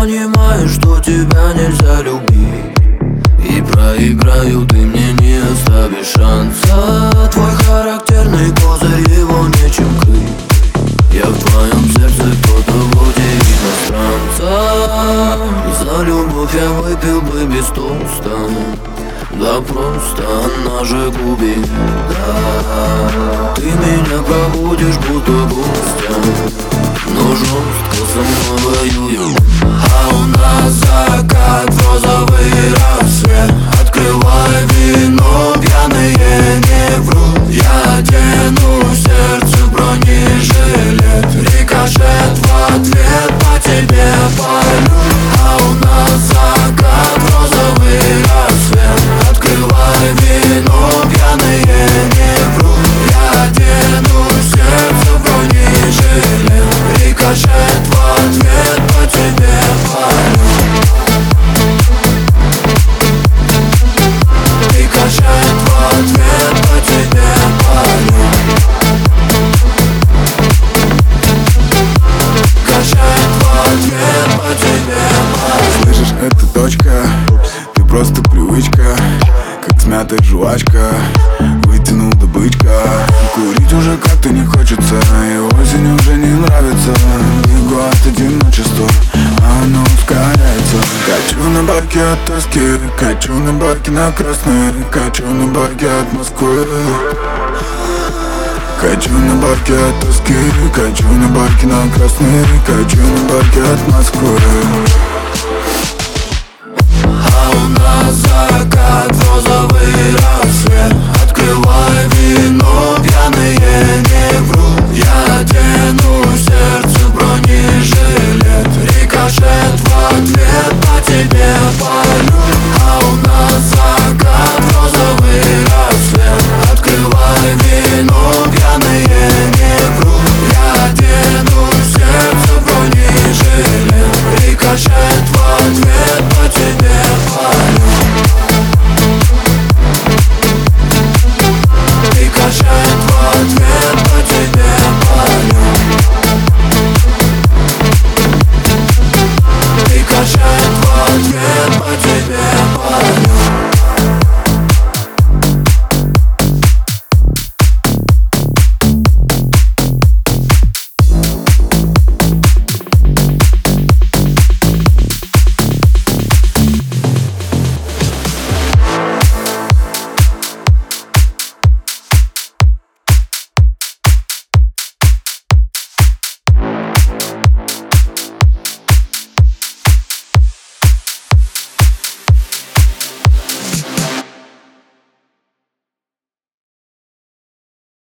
понимаю, что тебя нельзя любить. И проиграю, ты мне не оставишь шанса. Твой характерный козырь, его нечем крыть. Я в твоем сердце кто-то вроде иностранца. За любовь я выпил бы без тоста да просто она же губит. Да, просто привычка Как смятая жвачка Вытянул до бычка. Курить уже как-то не хочется И осень уже не нравится. Бегу от одиночества Оно ускоряется. Качу на байке от тоски Качу на байке на красный Качу на байке от Москвы. Качу на барке от тоски Качу на барке на красный Качу на барке от Москвы